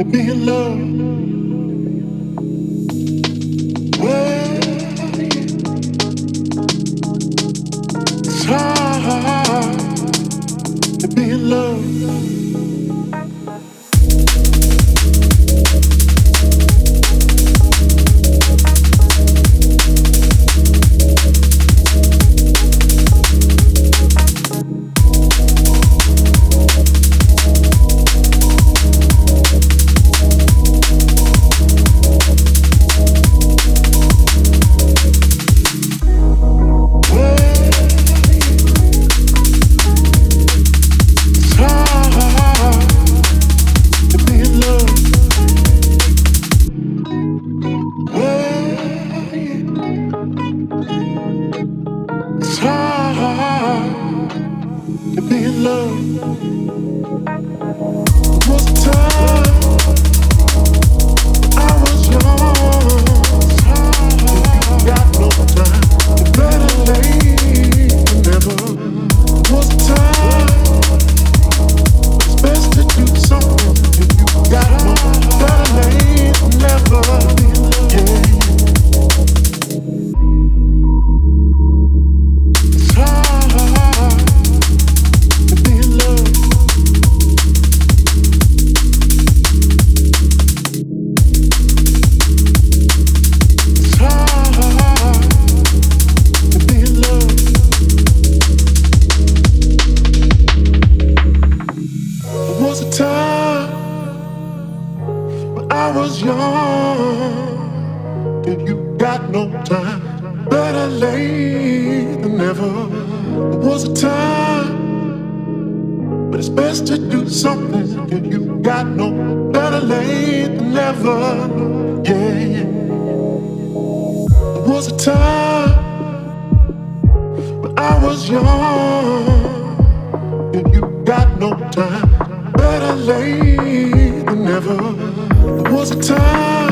To be in love. love. I was young, then you got no time. Better late than never. There was a time, but it's best to do something that you got no. Better late than never. Yeah. There was a time, but I was young, and you got no time. Better late than never was a time.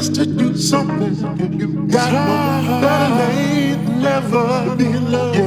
Just to do something you gotta, Better late never. Be in love.